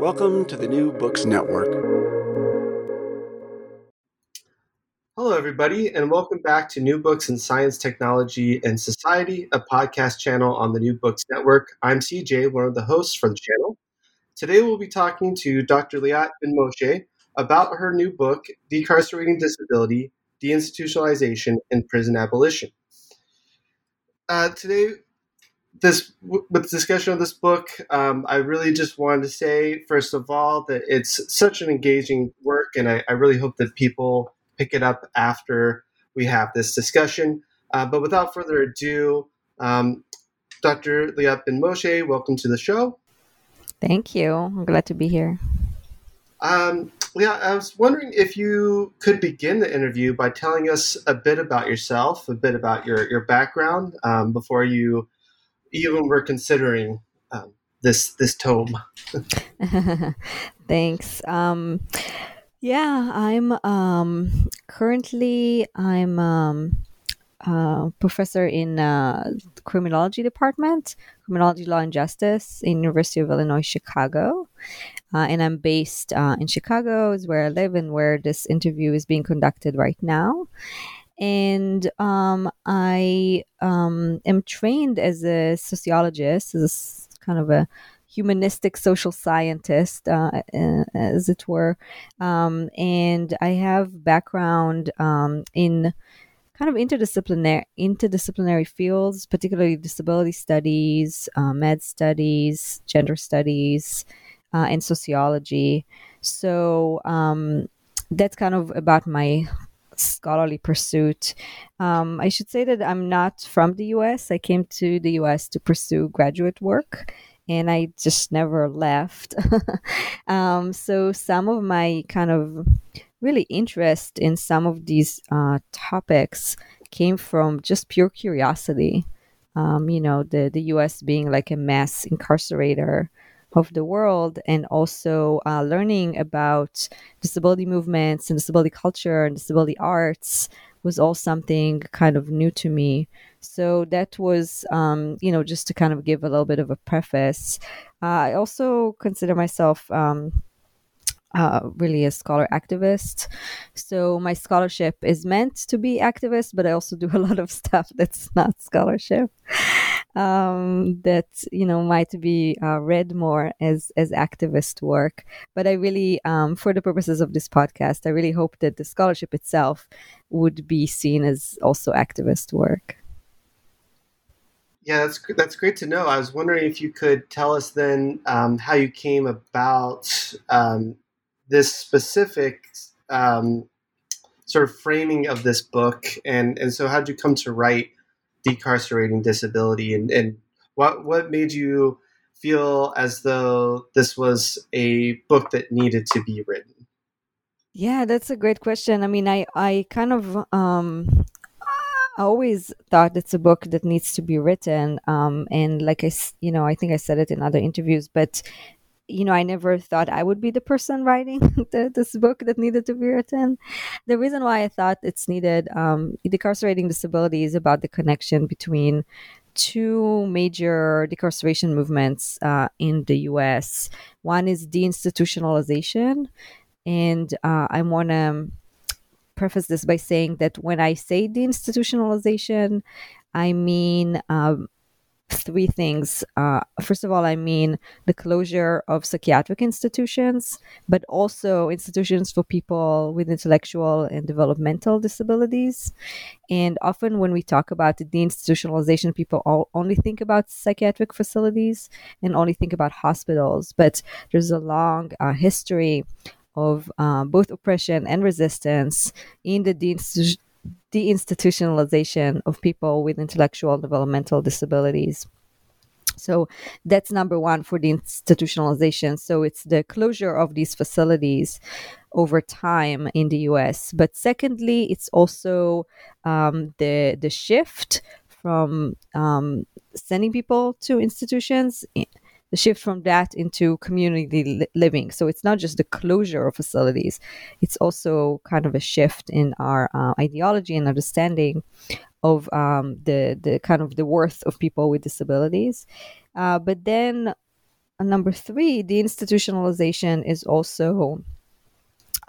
Welcome to the New Books Network. Hello, everybody, and welcome back to New Books in Science, Technology, and Society, a podcast channel on the New Books Network. I'm CJ, one of the hosts for the channel. Today, we'll be talking to Dr. Liat Ben Moshe about her new book, Decarcerating Disability, Deinstitutionalization, and Prison Abolition. Uh, today, this with the discussion of this book, um, I really just wanted to say, first of all, that it's such an engaging work, and I, I really hope that people pick it up after we have this discussion. Uh, but without further ado, um, Dr. Liat Ben Moshe, welcome to the show. Thank you. I'm glad to be here. Um, yeah, I was wondering if you could begin the interview by telling us a bit about yourself, a bit about your, your background um, before you even were considering um, this this tome. Thanks. Um, yeah, I'm um, currently I'm um, professor in uh, criminology department, criminology law and justice in University of Illinois Chicago, uh, and I'm based uh, in Chicago, is where I live and where this interview is being conducted right now and um, I um, am trained as a sociologist, as a, kind of a humanistic social scientist, uh, as it were, um, and I have background um, in kind of interdisciplinary interdisciplinary fields, particularly disability studies, uh, mad studies, gender studies, uh, and sociology. So um, that's kind of about my scholarly pursuit. Um, I should say that I'm not from the US. I came to the US to pursue graduate work and I just never left. um, so some of my kind of really interest in some of these uh, topics came from just pure curiosity. Um, you know, the, the US being like a mass incarcerator of the world and also uh, learning about disability movements and disability culture and disability arts was all something kind of new to me. So that was, um, you know, just to kind of give a little bit of a preface. Uh, I also consider myself um, uh, really a scholar activist. So my scholarship is meant to be activist, but I also do a lot of stuff that's not scholarship. Um, that you know might be uh, read more as as activist work. But I really, um, for the purposes of this podcast, I really hope that the scholarship itself would be seen as also activist work. Yeah, that's that's great to know. I was wondering if you could tell us then um, how you came about um, this specific um, sort of framing of this book, and and so how did you come to write decarcerating disability, and and what what made you feel as though this was a book that needed to be written? Yeah, that's a great question. I mean, I I kind of um, I always thought it's a book that needs to be written, um, and like I, you know, I think I said it in other interviews, but you know, I never thought I would be the person writing the, this book that needed to be written. The reason why I thought it's needed, um, decarcerating disability, is about the connection between two major decarceration movements uh, in the US. One is deinstitutionalization, and uh, I want to preface this by saying that when I say deinstitutionalization, I mean um, three things. Uh, first of all, I mean the closure of psychiatric institutions, but also institutions for people with intellectual and developmental disabilities. And often, when we talk about the deinstitutionalization, people all, only think about psychiatric facilities and only think about hospitals. But there's a long uh, history of uh, both oppression and resistance in the deinstitutionalization deinstitutionalization of people with intellectual developmental disabilities. So that's number one for the institutionalization. So it's the closure of these facilities over time in the US. But secondly, it's also um, the the shift from um, sending people to institutions the shift from that into community li- living. So it's not just the closure of facilities, it's also kind of a shift in our uh, ideology and understanding of um, the the kind of the worth of people with disabilities. Uh, but then uh, number three, the institutionalization is also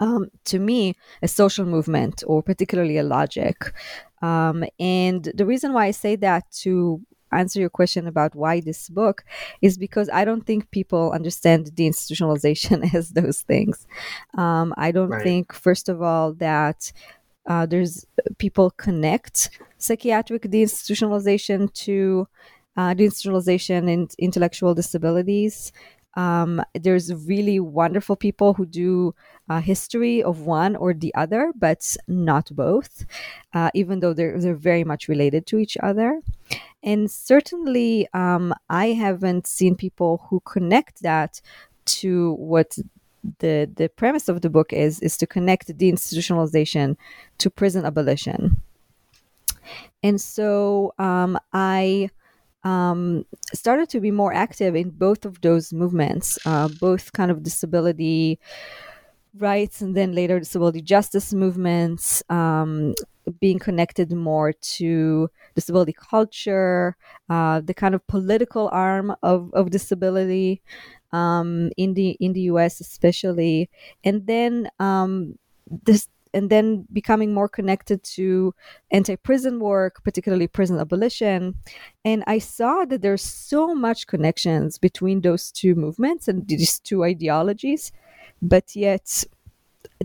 um, to me, a social movement or particularly a logic. Um, and the reason why I say that to answer your question about why this book is because I don't think people understand deinstitutionalization as those things. Um, I don't right. think, first of all, that uh, there's people connect psychiatric deinstitutionalization to uh, deinstitutionalization and intellectual disabilities. Um, there's really wonderful people who do a history of one or the other, but not both, uh, even though they're, they're very much related to each other. And certainly, um, I haven't seen people who connect that to what the the premise of the book is is to connect the deinstitutionalization to prison abolition. And so um, I um, started to be more active in both of those movements, uh, both kind of disability rights and then later disability justice movements, um, being connected more to disability culture, uh, the kind of political arm of, of disability um, in the in the U.S. especially, and then um, this and then becoming more connected to anti-prison work particularly prison abolition and i saw that there's so much connections between those two movements and these two ideologies but yet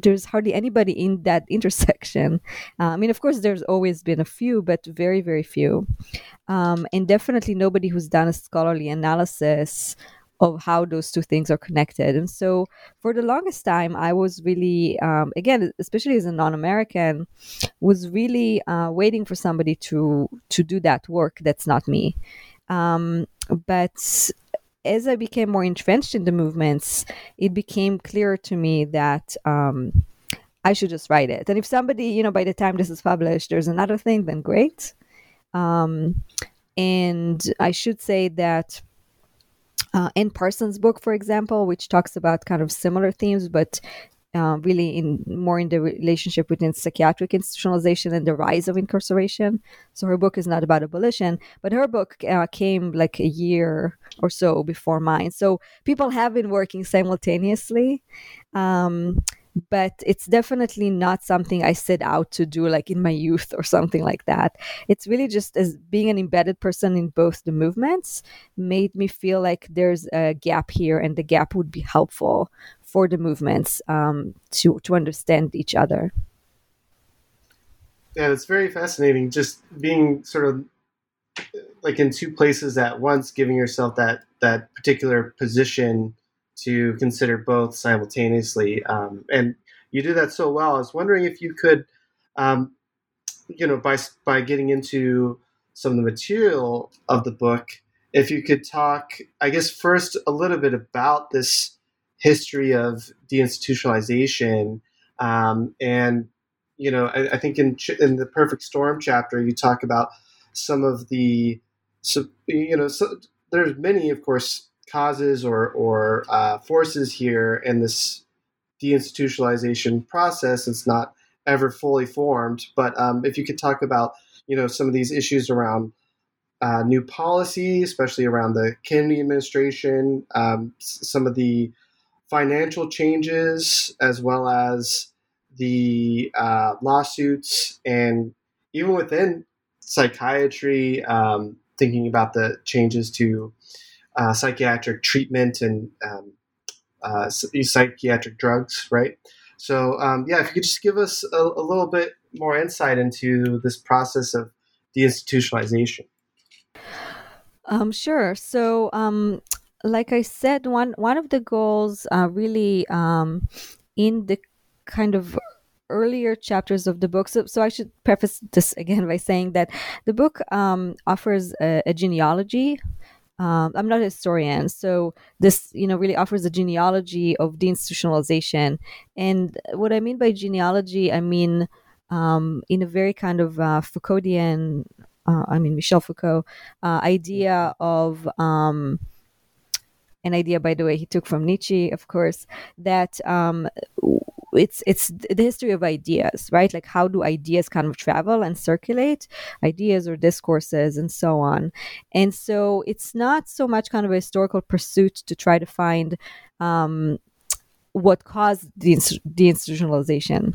there's hardly anybody in that intersection. Uh, I mean, of course, there's always been a few, but very, very few. Um, and definitely nobody who's done a scholarly analysis of how those two things are connected. And so for the longest time, I was really, um, again, especially as a non-American, was really uh, waiting for somebody to to do that work. That's not me. Um, but as I became more entrenched in the movements, it became clear to me that um, I should just write it. And if somebody, you know, by the time this is published, there's another thing, then great. Um, and I should say that uh, Parsons' book, for example, which talks about kind of similar themes, but uh, really in more in the relationship between psychiatric institutionalization and the rise of incarceration. So her book is not about abolition, but her book uh, came like a year or so before mine. So people have been working simultaneously. Um, but it's definitely not something I set out to do like in my youth or something like that. It's really just as being an embedded person in both the movements made me feel like there's a gap here and the gap would be helpful for the movements um, to to understand each other. Yeah, it's very fascinating. Just being sort of like in two places at once, giving yourself that that particular position to consider both simultaneously, um, and you do that so well. I was wondering if you could, um, you know, by by getting into some of the material of the book, if you could talk, I guess first a little bit about this history of deinstitutionalization. Um, and, you know, I, I, think in, in the Perfect Storm chapter, you talk about some of the, so, you know, so there's many, of course, causes or or uh, forces here in this deinstitutionalization process. It's not ever fully formed, but um, if you could talk about you know some of these issues around uh, new policy, especially around the Kennedy administration, um, some of the financial changes, as well as the uh, lawsuits, and even within psychiatry, um, thinking about the changes to uh, psychiatric treatment and um, uh, psychiatric drugs, right? So, um, yeah, if you could just give us a, a little bit more insight into this process of deinstitutionalization. Um, sure. So, um, like I said, one one of the goals, uh, really, um, in the kind of earlier chapters of the book. So, so I should preface this again by saying that the book um, offers a, a genealogy. Um, I'm not a historian, so this, you know, really offers a genealogy of deinstitutionalization. And what I mean by genealogy, I mean um, in a very kind of uh, Foucauldian uh, I mean Michel Foucault uh, idea of um, an idea, by the way, he took from Nietzsche, of course, that um, it's it's the history of ideas, right? Like how do ideas kind of travel and circulate, ideas or discourses and so on. And so it's not so much kind of a historical pursuit to try to find um, what caused the, the institutionalization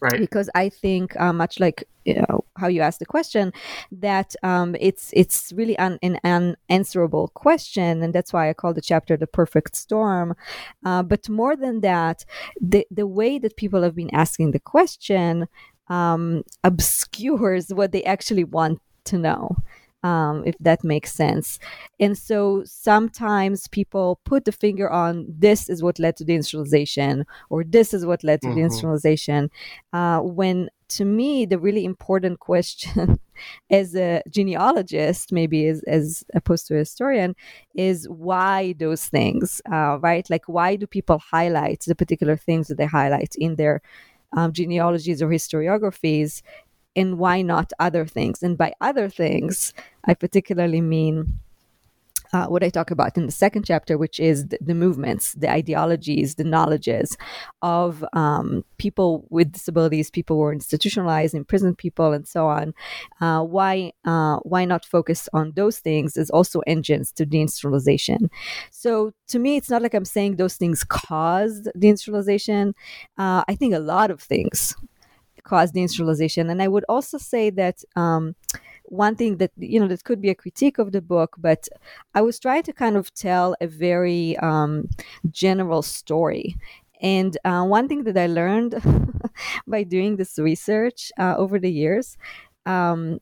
right. because i think uh, much like you know how you asked the question that um, it's it's really an, an unanswerable question and that's why i call the chapter the perfect storm. Uh, but more than that the the way that people have been asking the question um, obscures what they actually want to know um, if that makes sense. And so sometimes people put the finger on this is what led to deinstitutionalization, or this is what led to mm-hmm. deinstitutionalization. Uh, when to me, the really important question as a genealogist, maybe as, as opposed to a historian, is why those things, uh, right? Like, why do people highlight the particular things that they highlight in their um, genealogies or historiographies? And why not other things? And by other things, I particularly mean uh, what I talk about in the second chapter, which is the, the movements, the ideologies, the knowledges of um, people with disabilities, people who are institutionalized, imprisoned people, and so on. Uh, why uh, why not focus on those things as also engines to deinstitutionalization? So to me, it's not like I'm saying those things caused deinstitutionalization. Uh, I think a lot of things cause deinstitutionalization. And I would also say that um, one thing that you know that could be a critique of the book, but I was trying to kind of tell a very um, general story. And uh, one thing that I learned by doing this research uh, over the years um,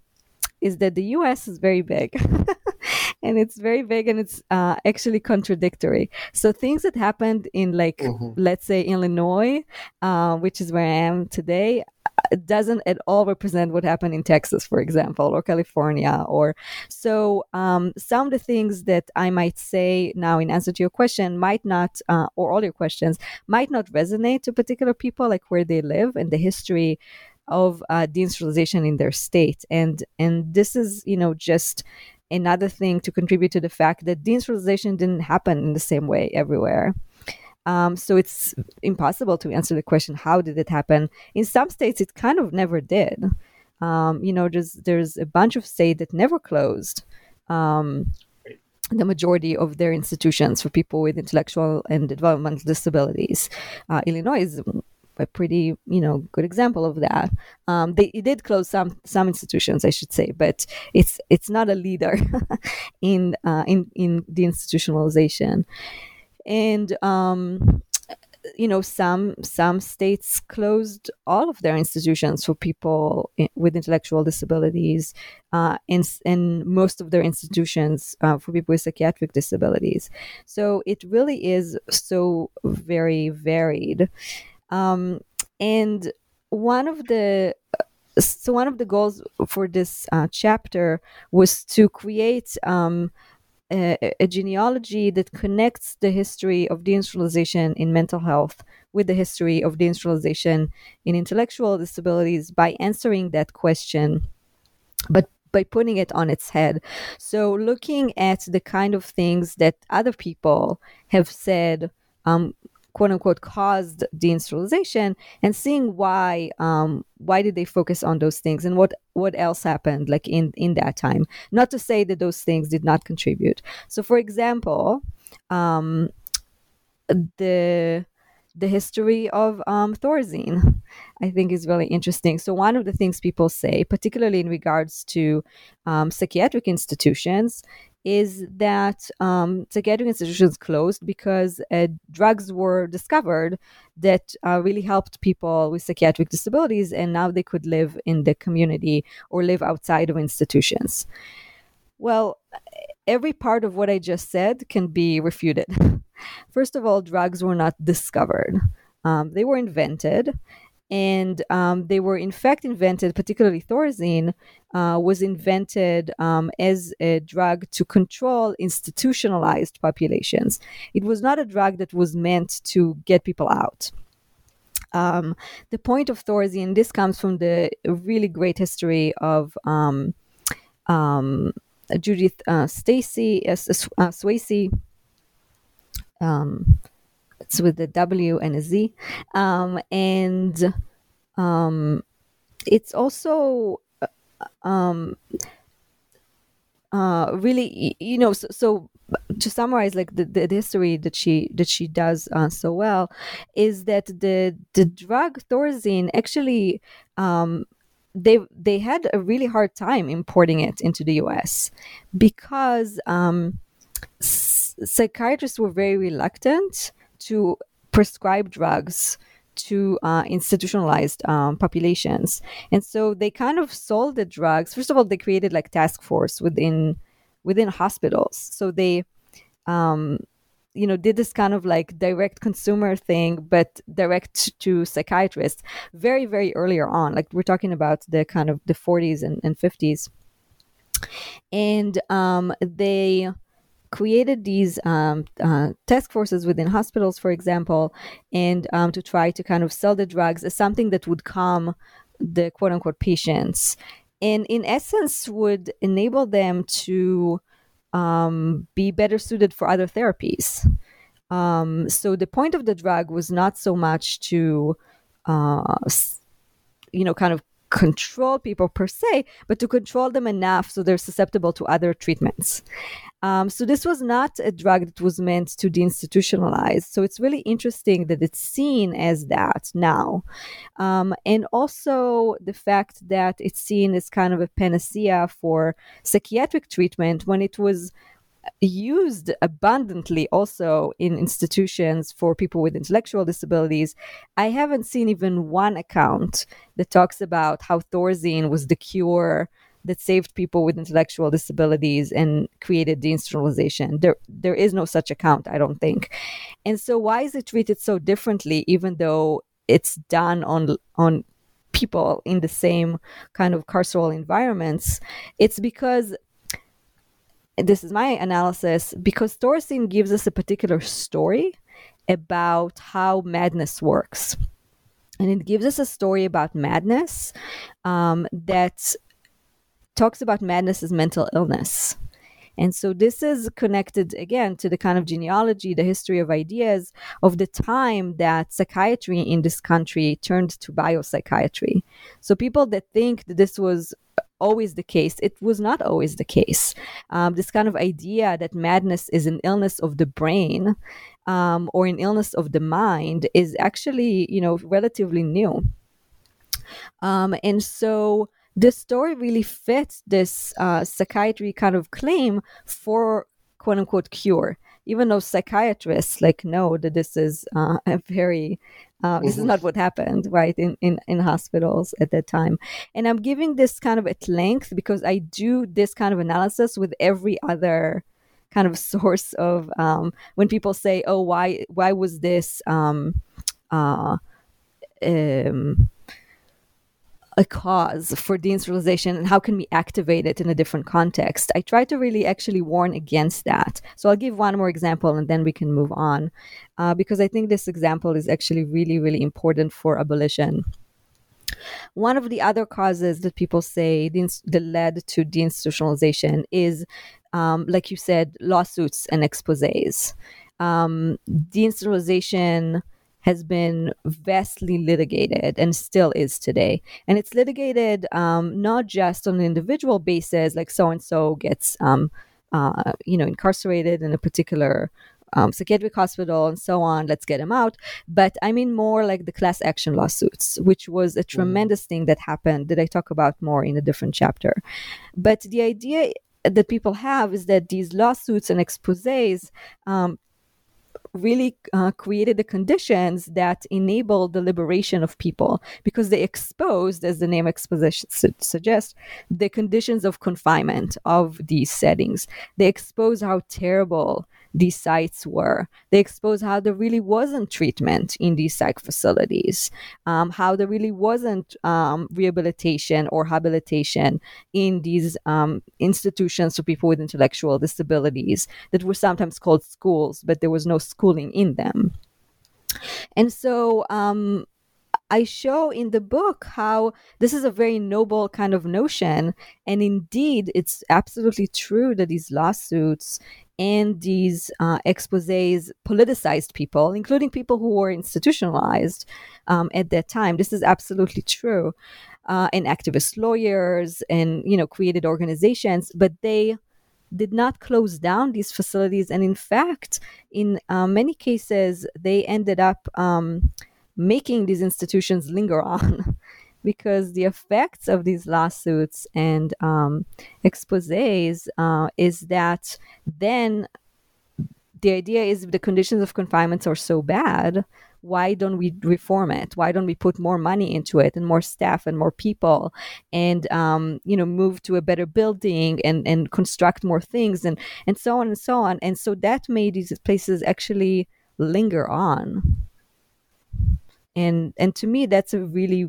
is that the US is very big. and it's very big and it's uh, actually contradictory. So things that happened in like, mm-hmm. let's say Illinois, uh, which is where I am today, doesn't at all represent what happened in Texas, for example, or California. Or so um, some of the things that I might say now in answer to your question might not, uh, or all your questions, might not resonate to particular people, like where they live and the history of uh, deinstitutionalization in their state. And and this is you know just another thing to contribute to the fact that deinstitutionalization didn't happen in the same way everywhere. Um, so it's impossible to answer the question, how did it happen? In some states, it kind of never did. Um, you know, there's, there's a bunch of states that never closed um, the majority of their institutions for people with intellectual and developmental disabilities. Uh, Illinois is a pretty you know good example of that. Um, they did close some some institutions, I should say, but it's it's not a leader in uh, in in the institutionalization and um, you know some some states closed all of their institutions for people with intellectual disabilities uh, and, and most of their institutions uh, for people with psychiatric disabilities. So it really is so very varied. Um, and one of the so one of the goals for this uh, chapter was to create um, a, genealogy that connects the history of deinstitutionalization in mental health with the history of deinstitutionalization in intellectual disabilities by answering that question but by putting it on its head. So, looking at the kind of things that other people have said, um, quote unquote, caused deinstitutionalization, and seeing why um, why did they focus on those things and what what else happened like in in that time. Not to say that those things did not contribute. So, for example, um, the the history of um, Thorazine, I think is really interesting. So, one of the things people say, particularly in regards to um, psychiatric institutions, is that um, psychiatric institutions closed because uh, drugs were discovered that uh, really helped people with psychiatric disabilities, and now they could live in the community or live outside of institutions. Well, every part of what I just said can be refuted. First of all, drugs were not discovered, um, they were invented. And um, they were in fact invented, particularly Thorazine, uh, was invented um, as a drug to control institutionalized populations. It was not a drug that was meant to get people out. Um, the point of Thorazine, this comes from the really great history of um, um, Judith uh, Stacy uh, Swazey. Um, it's with the W and a Z, um, and um, it's also uh, um, uh, really, you know, so, so to summarize like the, the, history that she that she does uh, so well is that the the drug thorazine actually um, they they had a really hard time importing it into the US because um, psychiatrists were very reluctant to prescribe drugs to uh, institutionalized um, populations, and so they kind of sold the drugs. First of all, they created like task force within within hospitals, so they um, you know did this kind of like direct consumer thing but direct to psychiatrists very very earlier on. Like we're talking about the kind of the 40s and, and 50s and um, they created these um, uh, task forces within hospitals for example and um, to try to kind of sell the drugs as something that would calm the quote unquote patients and in essence would enable them to um, be better suited for other therapies. Um, so the point of the drug was not so much to, uh, you know, kind of control people per se, but to control them enough so they're susceptible to other treatments. Um, so this was not a drug that was meant to deinstitutionalize. So it's really interesting that it's seen as that now. Um, and also the fact that it's seen as kind of a panacea for psychiatric treatment when it was used abundantly also in institutions for people with intellectual disabilities. I haven't seen even one account that talks about how Thorazine was the cure that saved people with intellectual disabilities and created deinstitutionalization. There, there is no such account, I don't think. And so, why is it treated so differently, even though it's done on on people in the same kind of carceral environments? It's because this is my analysis because Thorazine gives us a particular story about how madness works. And it gives us a story about madness um, that talks about madness as mental illness. And so this is connected again to the kind of genealogy, the history of ideas of the time that psychiatry in this country turned to biopsychiatry. So people that think that this was always the case. It was not always the case. Um, this kind of idea that madness is an illness of the brain um, or an illness of the mind is actually, you know, relatively new. Um, and so this story really fits this uh, psychiatry kind of claim for quote unquote cure even though psychiatrists like know that this is uh, a very uh, this mm-hmm. is not what happened right in, in in hospitals at that time and i'm giving this kind of at length because i do this kind of analysis with every other kind of source of um, when people say oh why why was this um, uh, um, a cause for deinstitutionalization and how can we activate it in a different context. I try to really actually warn against that. So I'll give one more example and then we can move on uh, because I think this example is actually really, really important for abolition. One of the other causes that people say that led to deinstitutionalization is, um, like you said, lawsuits and exposés. Um, deinstitutionalization has been vastly litigated and still is today. And it's litigated um, not just on an individual basis, like so and so gets, um, uh, you know, incarcerated in a particular um, psychiatric hospital and so on. Let's get him out. But I mean more like the class action lawsuits, which was a mm-hmm. tremendous thing that happened that I talk about more in a different chapter. But the idea that people have is that these lawsuits and exposés um, really uh, created the conditions that enabled the liberation of people because they exposed, as the name exposition su- suggests, the conditions of confinement of these settings. They expose how terrible these sites were. They expose how there really wasn't treatment in these psych facilities, um, how there really wasn't um, rehabilitation or habilitation in these um, institutions for people with intellectual disabilities that were sometimes called schools, but there was no schooling in them. And so, um, I show in the book how this is a very noble kind of notion. And indeed, it's absolutely true that these lawsuits and these uh, exposes politicized people, including people who were institutionalized um, at that time. This is absolutely true. Uh, and activist lawyers and you know created organizations, but they did not close down these facilities, and in fact, in uh, many cases, they ended up um, making these institutions linger on. because the effects of these lawsuits and um, exposes uh, is that then the idea is the conditions of confinement are so bad why don't we reform it? Why don't we put more money into it and more staff and more people and um, you know move to a better building and and construct more things and and so on and so on? And so that made these places actually linger on. And and to me that's a really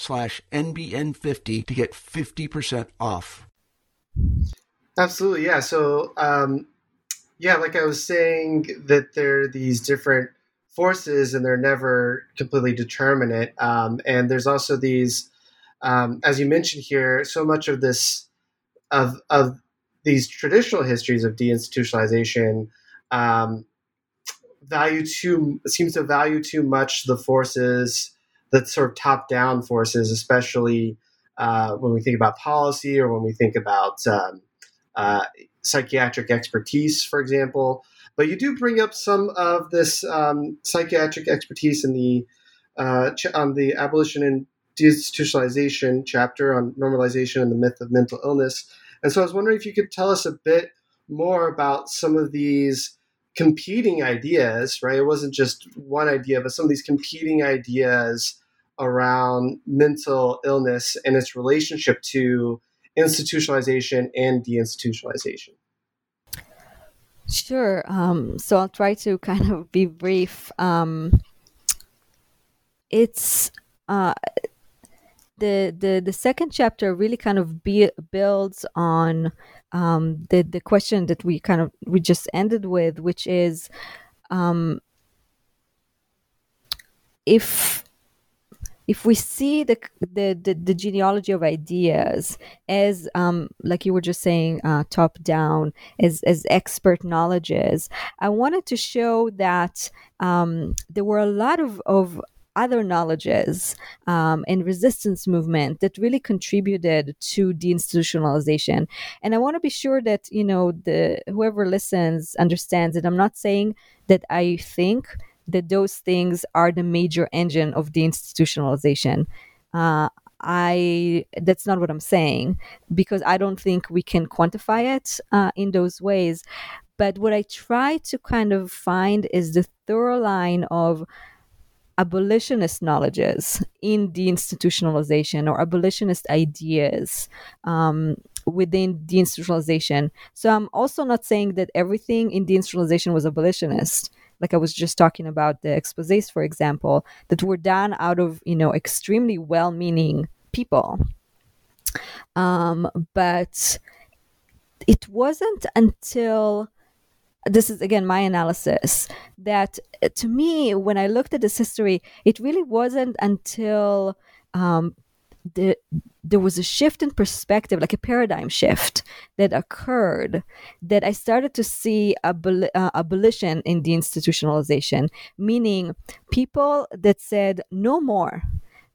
slash NBN50 to get 50% off. Absolutely. Yeah. So, um, yeah, like I was saying, that there are these different forces and they're never completely determinate. Um, and there's also these, um, as you mentioned here, so much of this, of, of these traditional histories of deinstitutionalization um, value too seems to value too much the forces the sort of top down forces, especially uh, when we think about policy or when we think about um, uh, psychiatric expertise, for example. But you do bring up some of this um, psychiatric expertise in the uh, ch- on the abolition and deinstitutionalization chapter on normalization and the myth of mental illness. And so I was wondering if you could tell us a bit more about some of these competing ideas, right? It wasn't just one idea, but some of these competing ideas around mental illness and its relationship to institutionalization and deinstitutionalization. Sure. Um, so I'll try to kind of be brief. Um, it's uh, the the the second chapter really kind of be, builds on um, the the question that we kind of we just ended with, which is um, if if we see the the, the, the genealogy of ideas as um, like you were just saying uh, top down as as expert knowledges i wanted to show that um, there were a lot of of other knowledges um, and resistance movement that really contributed to deinstitutionalization. And I want to be sure that you know the whoever listens understands that I'm not saying that I think that those things are the major engine of deinstitutionalization. Uh, I that's not what I'm saying because I don't think we can quantify it uh, in those ways. But what I try to kind of find is the thorough line of abolitionist knowledges in deinstitutionalization or abolitionist ideas um, within deinstitutionalization. So I'm also not saying that everything in deinstitutionalization was abolitionist like I was just talking about the exposés, for example, that were done out of, you know, extremely well meaning people. Um, but it wasn't until this is again my analysis that uh, to me when i looked at this history it really wasn't until um, the, there was a shift in perspective, like a paradigm shift that occurred, that I started to see abol- uh, abolition in deinstitutionalization, meaning people that said no more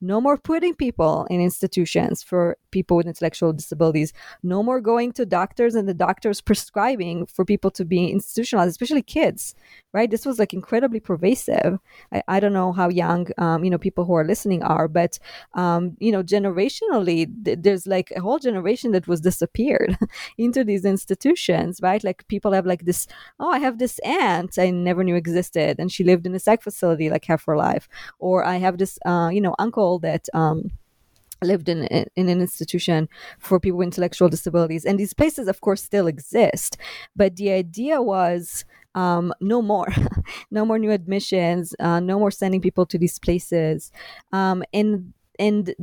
no more putting people in institutions for people with intellectual disabilities. No more going to doctors and the doctors prescribing for people to be institutionalized, especially kids, right? This was like incredibly pervasive. I, I don't know how young, um, you know, people who are listening are, but, um, you know, generationally, th- there's like a whole generation that was disappeared into these institutions, right? Like people have like this, oh, I have this aunt I never knew existed and she lived in a psych facility like half her life. Or I have this, uh, you know, uncle that um, lived in in an institution for people with intellectual disabilities. And these places of course still exist. But the idea was um, no more no more new admissions uh, no more sending people to these places. Um, and and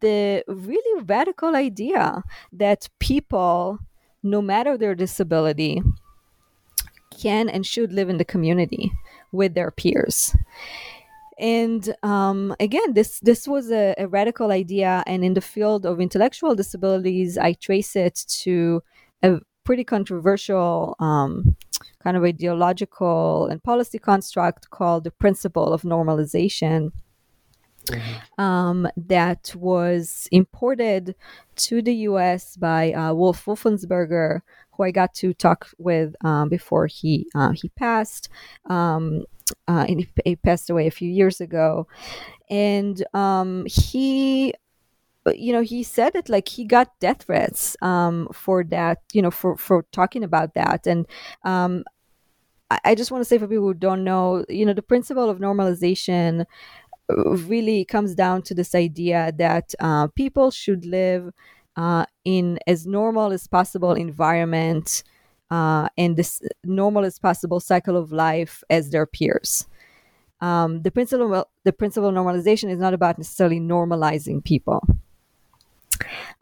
the really radical idea that people no matter their disability can and should live in the community with their peers and um, again this this was a, a, radical idea and in the field of intellectual disabilities i trace it to a pretty controversial um, kind of ideological and policy construct called the principle of normalization mm-hmm. um, that was imported to the us by uh, wolf wolfensberger who i got to talk with um, before he uh, he passed um, uh, and he, he, passed away a few years ago. And um, he, you know, he said that like he got death threats um, for that, you know, for for talking about that. And um, I, I just want to say for people who don't know, you know, the principle of normalization really comes down to this idea that uh, people should live uh, in as normal as possible environment uh, and this normal as possible cycle of life as their peers. Um, the principle the principle of normalization is not about necessarily normalizing people,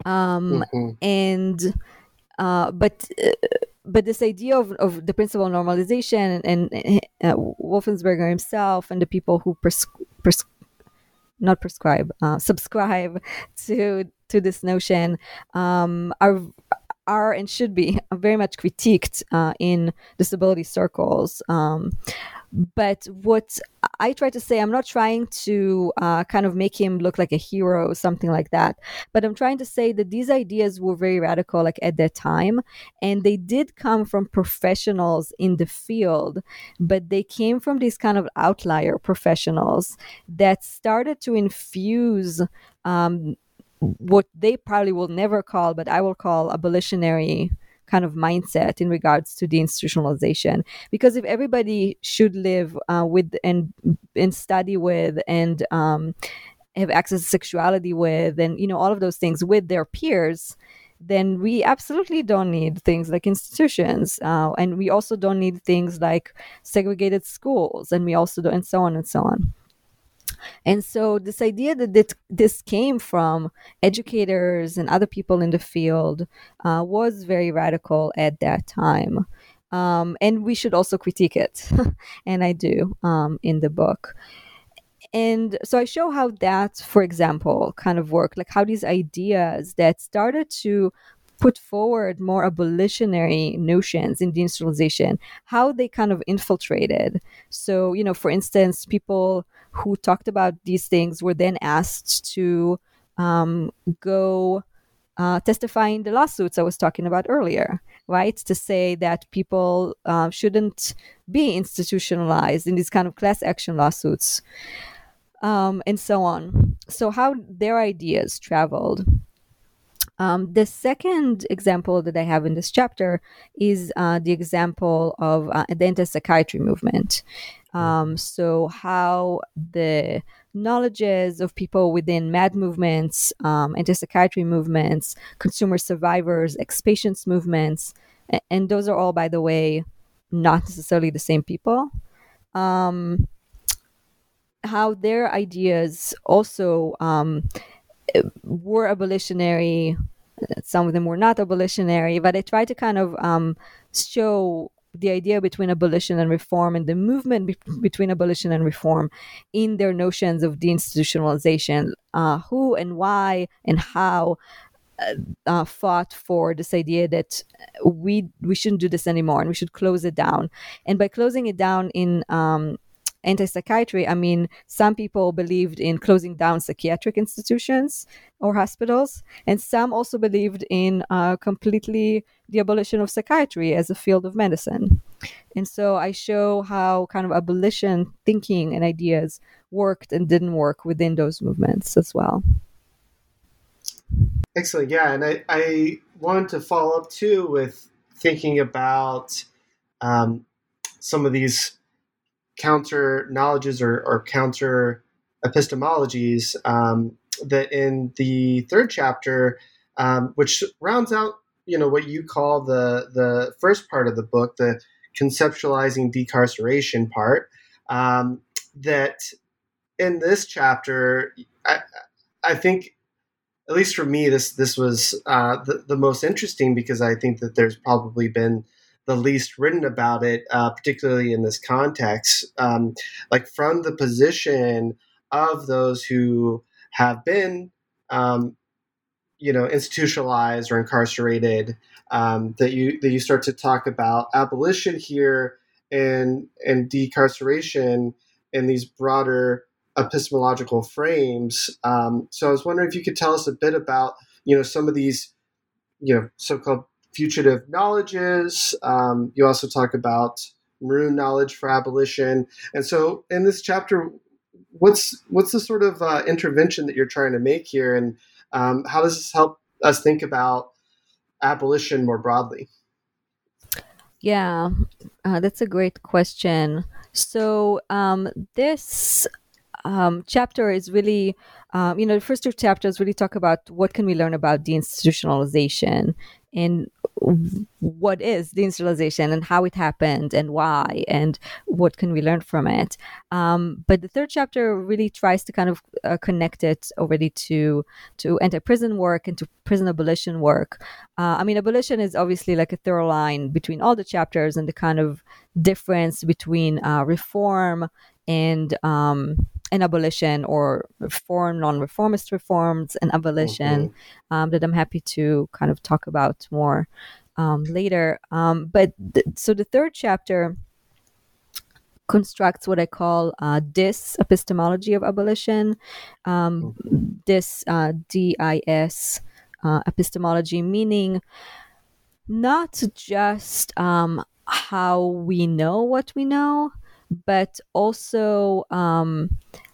um, mm-hmm. and uh, but uh, but this idea of, of the principle of normalization and, and uh, Wolfensberger himself and the people who pres- pres- not prescribe uh, subscribe to to this notion um, are are and should be very much critiqued uh, in disability circles. Um, but what I try to say, I'm not trying to uh, kind of make him look like a hero or something like that. But I'm trying to say that these ideas were very radical, like at that time, and they did come from professionals in the field, but they came from these kind of outlier professionals that started to infuse um, what they probably will never call, but I will call abolitionary kind of mindset in regards to deinstitutionalization. Because if everybody should live uh, with and and study with and um, have access to sexuality with and you know all of those things with their peers, then we absolutely don't need things like institutions, uh, and we also don't need things like segregated schools, and we also do, and so on and so on. And so, this idea that this came from educators and other people in the field uh, was very radical at that time. Um, and we should also critique it. and I do um, in the book. And so I show how that, for example, kind of worked, like how these ideas that started to put forward more abolitionary notions in deinstitutionalization, how they kind of infiltrated. So, you know, for instance, people who talked about these things were then asked to um, go uh, testify in the lawsuits I was talking about earlier, right? To say that people uh, shouldn't be institutionalized in these kind of class action lawsuits, um, and so on. So, how their ideas traveled. Um, the second example that I have in this chapter is uh, the example of uh, the anti-psychiatry movement. Um, so how the knowledges of people within MAD movements, um, anti-psychiatry movements, consumer survivors, ex-patients movements, and those are all, by the way, not necessarily the same people. Um, how their ideas also um, were abolitionary. Some of them were not abolitionary, but I try to kind of um, show the idea between abolition and reform and the movement be- between abolition and reform in their notions of deinstitutionalization. Uh, who and why and how uh, uh, fought for this idea that we we shouldn't do this anymore and we should close it down. And by closing it down in um, anti psychiatry, I mean, some people believed in closing down psychiatric institutions or hospitals, and some also believed in uh, completely the abolition of psychiatry as a field of medicine. And so I show how kind of abolition thinking and ideas worked and didn't work within those movements as well. Excellent. Yeah. And I, I to follow up too with thinking about um, some of these counter knowledges or, or counter epistemologies um, that in the third chapter, um, which rounds out you know what you call the the first part of the book, the conceptualizing decarceration part. Um, that in this chapter, I, I think at least for me, this this was uh, the, the most interesting because I think that there's probably been the least written about it, uh, particularly in this context, um, like from the position of those who have been, um, you know, institutionalized or incarcerated. Um, that you that you start to talk about abolition here and and decarceration in these broader epistemological frames. Um, so I was wondering if you could tell us a bit about you know some of these you know so-called fugitive knowledges. Um, you also talk about maroon knowledge for abolition. And so, in this chapter, what's what's the sort of uh, intervention that you're trying to make here, and um, how does this help us think about abolition more broadly? Yeah, uh, that's a great question. So um, this um, chapter is really, um, you know, the first two chapters really talk about what can we learn about deinstitutionalization and what is deinstitutionalization and how it happened and why and what can we learn from it. Um, but the third chapter really tries to kind of uh, connect it already to to anti-prison work and to prison abolition work. Uh, i mean abolition is obviously like a thorough line between all the chapters and the kind of difference between uh, reform and um, and abolition or reform, non-reformist reforms and abolition mm-hmm. um, that I'm happy to kind of talk about more um, later. Um, but th- so the third chapter constructs what I call uh, dis epistemology of abolition. Um, mm-hmm. This uh, DIS uh, epistemology, meaning not just um, how we know what we know, but also um,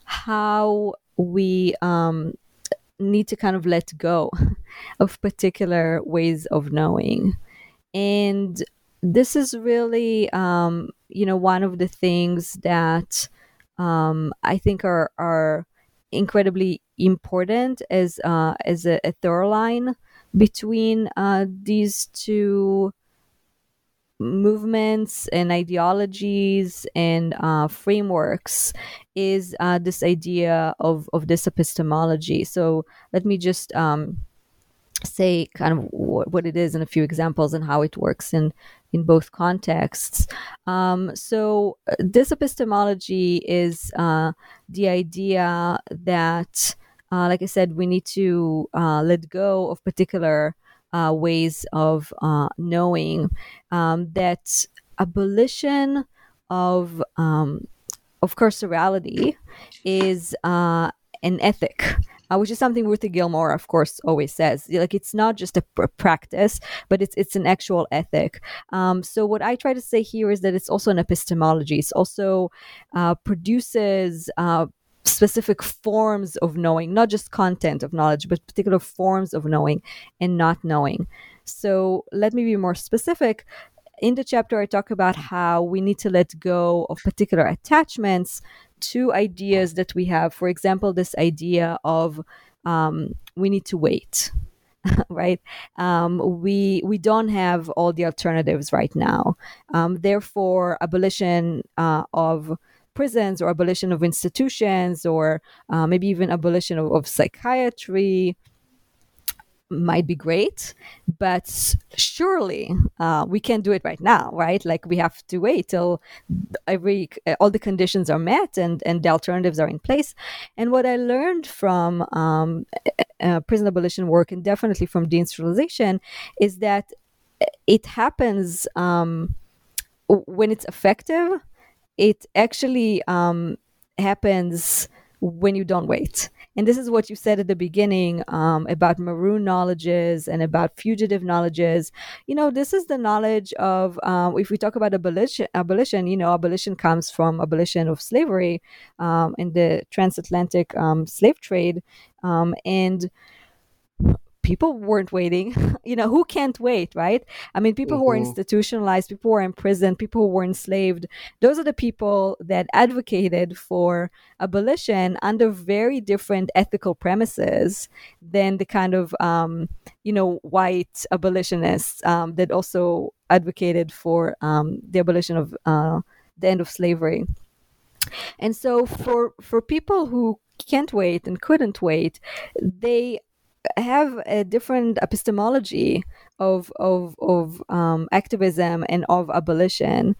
how we um, need to kind of let go of particular ways of knowing. And this is really, um, you know, one of the things that um, I think are are incredibly important as uh, as a, a thorough line between uh, these two movements and ideologies and uh, frameworks is uh, this idea of, of dis epistemology. So let me just um, say kind of what, it is and a few examples and how it works in in both contexts. Um, so uh, dis epistemology is uh, the idea that, uh, like I said, we need to uh, let go of particular uh, ways of uh, knowing um, that abolition of um, of carcerality is uh, an ethic uh, which is something Ruthie Gilmore, of course, always says. Like it's not just a pr- practice, but it's it's an actual ethic. Um, so what I try to say here is that it's also an epistemology. It's also uh, produces. Uh, specific forms of knowing, not just content of knowledge, but particular forms of knowing and not knowing. So let me be more specific. In the chapter, I talk about how we need to let go of particular attachments to ideas that we have. For example, this idea of um, we need to wait. right um, we we don't have all the alternatives right now um, therefore abolition uh, of prisons or abolition of institutions or uh, maybe even abolition of, of psychiatry might be great, but surely uh, we can't do it right now, right? Like we have to wait till every all the conditions are met and and the alternatives are in place. And what I learned from um, uh, prison abolition work and definitely from deinstitutionalization is that it happens um, when it's effective. It actually um, happens when you don't wait. And this is what you said at the beginning um, about maroon knowledges and about fugitive knowledges. You know, this is the knowledge of, um, if we talk about abolition, abolition, you know, abolition comes from abolition of slavery um, in the transatlantic um, slave trade. Um, and people weren't waiting. you know, who can't wait, right? I mean, people mm-hmm. who were mm-hmm. institutionalized, people who were in prison, people who were enslaved, those are the people that advocated for abolition under very different ethical premises than the kind of, um, you know, white abolitionists um, that also advocated for um, the abolition of uh, the end of slavery. And so for for people who can't wait and couldn't wait, they have a different epistemology of of of um, activism and of abolition,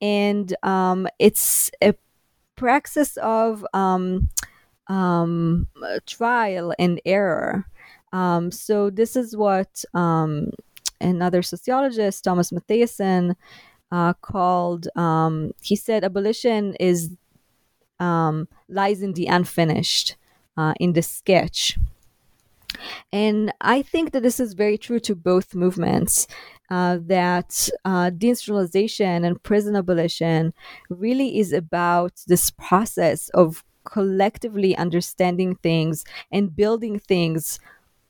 and um, it's a praxis of um, um trial and error. Um, so this is what um, another sociologist, Thomas Mathiesen, uh, called. he said abolition is lies in the unfinished, uh, in the sketch. And I think that this is very true to both movements. Uh, that uh, deinstitutionalization and prison abolition really is about this process of collectively understanding things and building things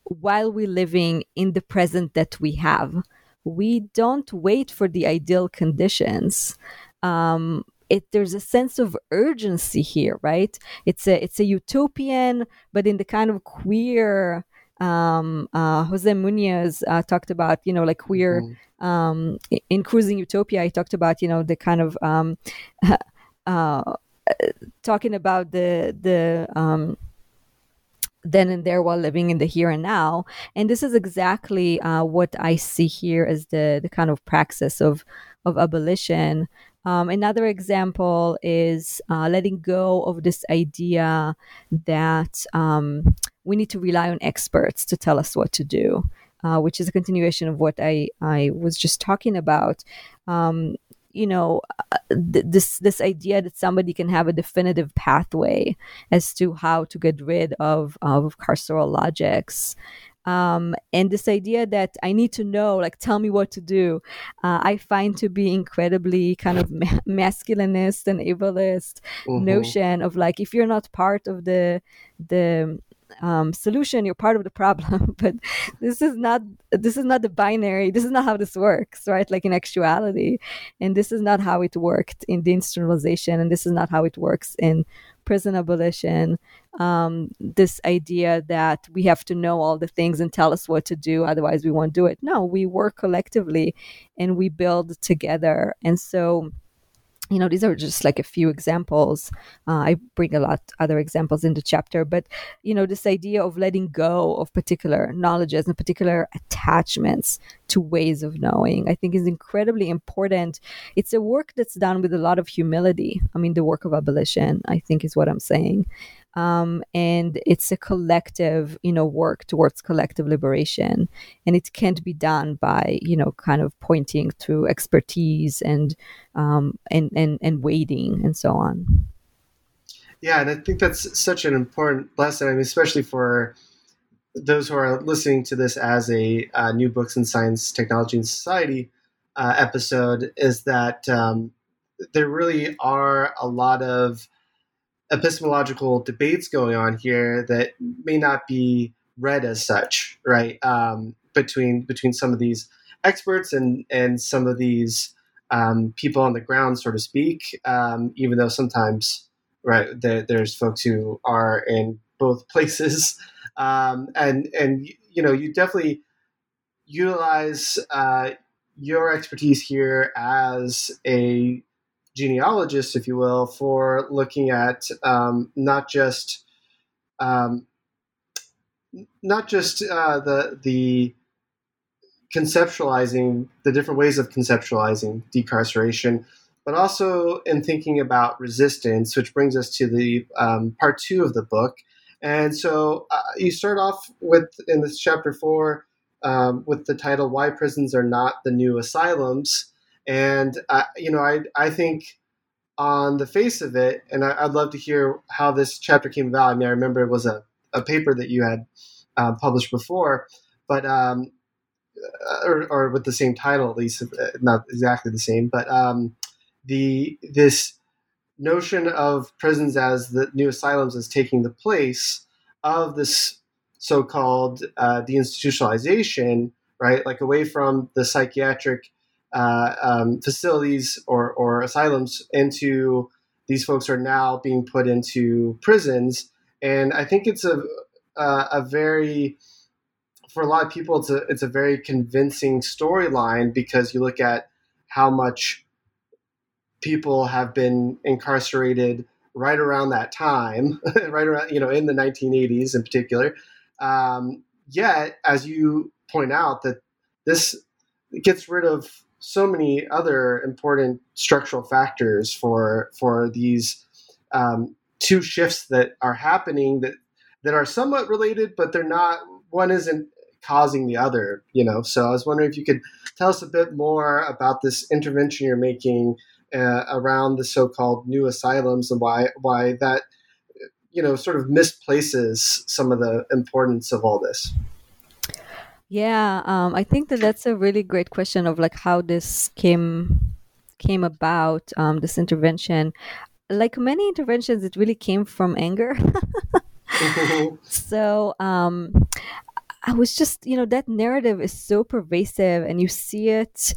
while we're living in the present that we have. We don't wait for the ideal conditions. Um, it, there's a sense of urgency here, right? It's a it's a utopian, but in the kind of queer um, uh, Jose Munoz uh, talked about, you know, like queer mm-hmm. um, in Cruising Utopia. He talked about, you know, the kind of um, uh, talking about the the um, then and there while living in the here and now. And this is exactly uh, what I see here as the the kind of praxis of of abolition. Um, another example is uh, letting go of this idea that um, we need to rely on experts to tell us what to do, uh, which is a continuation of what I, I was just talking about. Um, you know, uh, th- this this idea that somebody can have a definitive pathway as to how to get rid of of carceral logics. Um, and this idea that I need to know, like, tell me what to do, uh, I find to be incredibly kind of ma- masculinist and ableist mm-hmm. notion of like, if you're not part of the the um, solution, you're part of the problem. but this is not this is not the binary. This is not how this works, right? Like in actuality, and this is not how it worked in deinstitutionalization, and this is not how it works in prison abolition, um, this idea that we have to know all the things and tell us what to do, otherwise we won't do it. No, we work collectively and we build together. And so you know these are just like a few examples. Uh, i bring a lot other examples in the chapter but you know this idea of letting go of particular knowledges and particular attachments to ways of knowing i think is incredibly important. It's a work that's done with a lot of humility. I mean the work of abolition i think is what i'm saying um, and it's a collective you know work towards collective liberation. And it can't be done by you know kind of pointing to expertise and um, and and and waiting and so on. Yeah and i think that's such an important lesson i mean especially for those who are listening to this as a uh, new books in science technology and society uh, episode is that um, there really are a lot of epistemological debates going on here that may not be read as such, right? Um, between between some of these experts and and some of these um, people on the ground, so to speak. Um, even though sometimes, right, there, there's folks who are in both places, um, and and you know, you definitely utilize uh, your expertise here as a genealogist, if you will, for looking at um, not just um, not just uh, the the conceptualizing the different ways of conceptualizing decarceration, but also in thinking about resistance, which brings us to the um, part two of the book. And so uh, you start off with in this chapter four um, with the title "Why Prisons Are Not the New Asylums." And you know, I I think on the face of it, and I, would love to hear how this chapter came about. I mean, I remember it was a, a paper that you had uh, published before, but um, uh, or, or, with the same title at least, uh, not exactly the same. But um, the this notion of prisons as the new asylums is taking the place of this so-called uh, deinstitutionalization, right? Like away from the psychiatric uh, um, facilities or, or asylums into these folks are now being put into prisons. And I think it's a, a, a very, for a lot of people, it's a, it's a very convincing storyline because you look at how much people have been incarcerated right around that time, right around, you know, in the 1980s in particular. Um, yet, as you point out, that this gets rid of so many other important structural factors for for these um, two shifts that are happening that that are somewhat related, but they're not. One isn't causing the other, you know. So I was wondering if you could tell us a bit more about this intervention you're making uh, around the so-called new asylums and why why that you know sort of misplaces some of the importance of all this. Yeah, um, I think that that's a really great question of like how this came came about. Um, this intervention, like many interventions, it really came from anger. so um, I was just, you know, that narrative is so pervasive, and you see it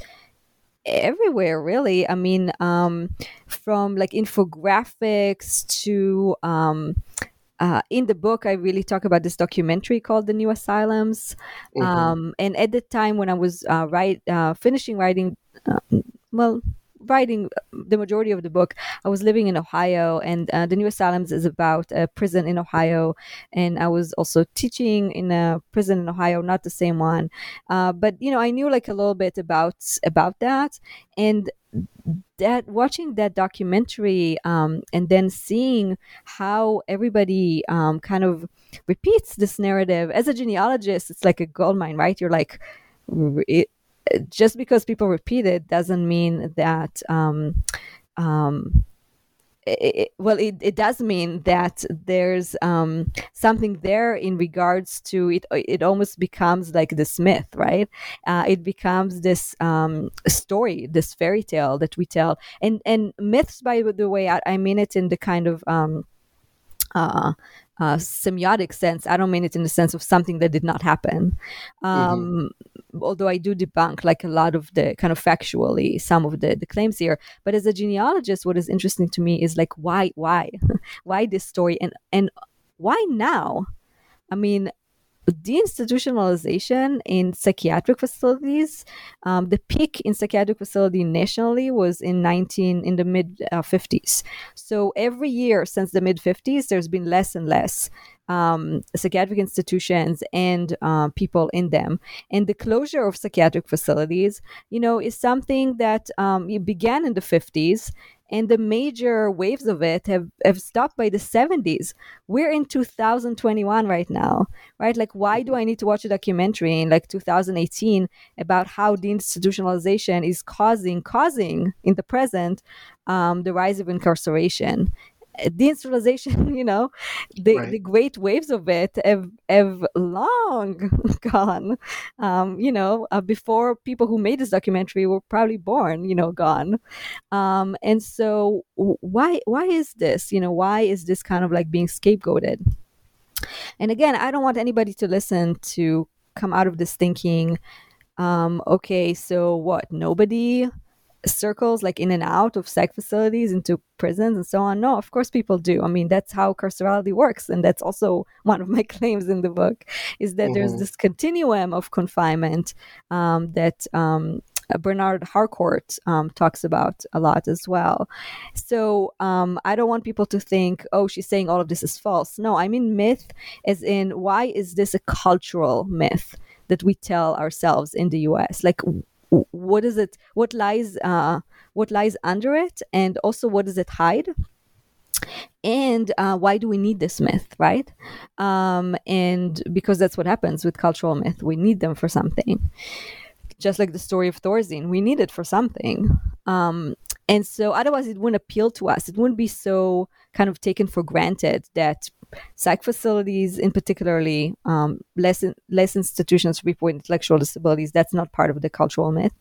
everywhere really i mean um, from like infographics to um, uh, in the book, I really talk about this documentary called "The New Asylums," mm-hmm. um, and at the time when I was uh, write, uh, finishing writing, uh, well, writing the majority of the book, I was living in Ohio, and uh, the New Asylums is about a prison in Ohio, and I was also teaching in a prison in Ohio, not the same one, uh, but you know I knew like a little bit about about that, and that watching that documentary um, and then seeing how everybody um, kind of repeats this narrative as a genealogist, it's like a gold mine, right? You're like, it, just because people repeat it doesn't mean that um, um, it, well, it, it does mean that there's um, something there in regards to it. It almost becomes like this myth, right? Uh, it becomes this um, story, this fairy tale that we tell, and and myths, by the way, I, I mean it in the kind of um, uh, uh, semiotic sense. I don't mean it in the sense of something that did not happen. Mm-hmm. Um, mm-hmm. Although I do debunk like a lot of the kind of factually some of the, the claims here. But as a genealogist, what is interesting to me is like why why why this story and and why now? I mean, deinstitutionalization in psychiatric facilities um, the peak in psychiatric facility nationally was in 19 in the mid uh, 50s so every year since the mid 50s there's been less and less um, psychiatric institutions and uh, people in them. And the closure of psychiatric facilities, you know, is something that um, began in the 50s and the major waves of it have, have stopped by the 70s we're in 2021 right now right? Like why do i need to watch a documentary in like 2018 about how deinstitutionalization is causing causing in the present um, the rise of incarceration deinstitutionalization, you know, the, right. the great waves of it have, have long gone. Um, you know, uh, before people who made this documentary were probably born, you know, gone. Um, and so why why is this? You know, why is this kind of like being scapegoated? And again, I don't want anybody to listen to come out of this thinking, um, okay, so what? Nobody circles like in and out of psych facilities into prisons and so on no of course people do i mean that's how carcerality works and that's also one of my claims in the book is that mm-hmm. there's this continuum of confinement um, that um, Bernard Harcourt um, talks about a lot as well. So um, I don't want people to think, oh, she's saying all of this is false. No, I mean myth, as in, why is this a cultural myth? that we tell ourselves in the US. Like, what is it what lies uh, what lies under it and also what does it hide? And uh, why do we need this myth right? Um, and because that's what happens with cultural myth we need them for something. Just like the story of thorazine we need it for something. Um, and so otherwise it wouldn't appeal to us. It wouldn't be so kind of taken for granted that psych facilities, in particularly um, less less institutions for people with intellectual disabilities, that's not part of the cultural myth.